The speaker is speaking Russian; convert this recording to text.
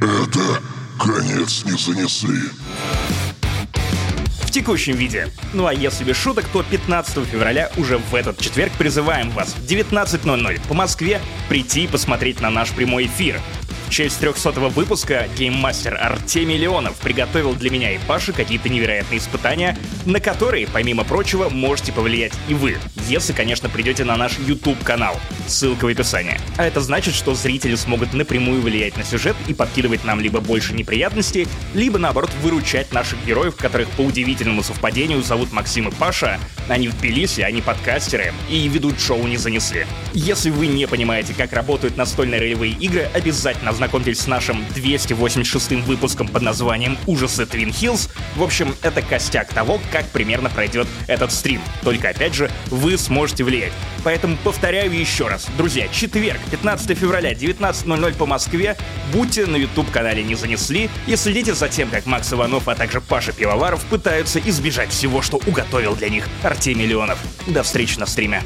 Это конец не занесли. В текущем виде. Ну а если без шуток, то 15 февраля уже в этот четверг призываем вас в 19.00 по Москве прийти и посмотреть на наш прямой эфир честь 300 выпуска гейммастер Артемий Леонов приготовил для меня и Паши какие-то невероятные испытания, на которые, помимо прочего, можете повлиять и вы, если, конечно, придете на наш YouTube-канал. Ссылка в описании. А это значит, что зрители смогут напрямую влиять на сюжет и подкидывать нам либо больше неприятностей, либо, наоборот, выручать наших героев, которых по удивительному совпадению зовут Максим и Паша. Они в Тбилиси, они подкастеры и ведут шоу «Не занесли». Если вы не понимаете, как работают настольные ролевые игры, обязательно ознакомьтесь с нашим 286 выпуском под названием «Ужасы Твин Хиллз». В общем, это костяк того, как примерно пройдет этот стрим. Только, опять же, вы сможете влиять. Поэтому повторяю еще раз. Друзья, четверг, 15 февраля, 19.00 по Москве. Будьте на YouTube-канале «Не занесли» и следите за тем, как Макс Иванов, а также Паша Пивоваров пытаются избежать всего, что уготовил для них Артемий Леонов. До встречи на стриме.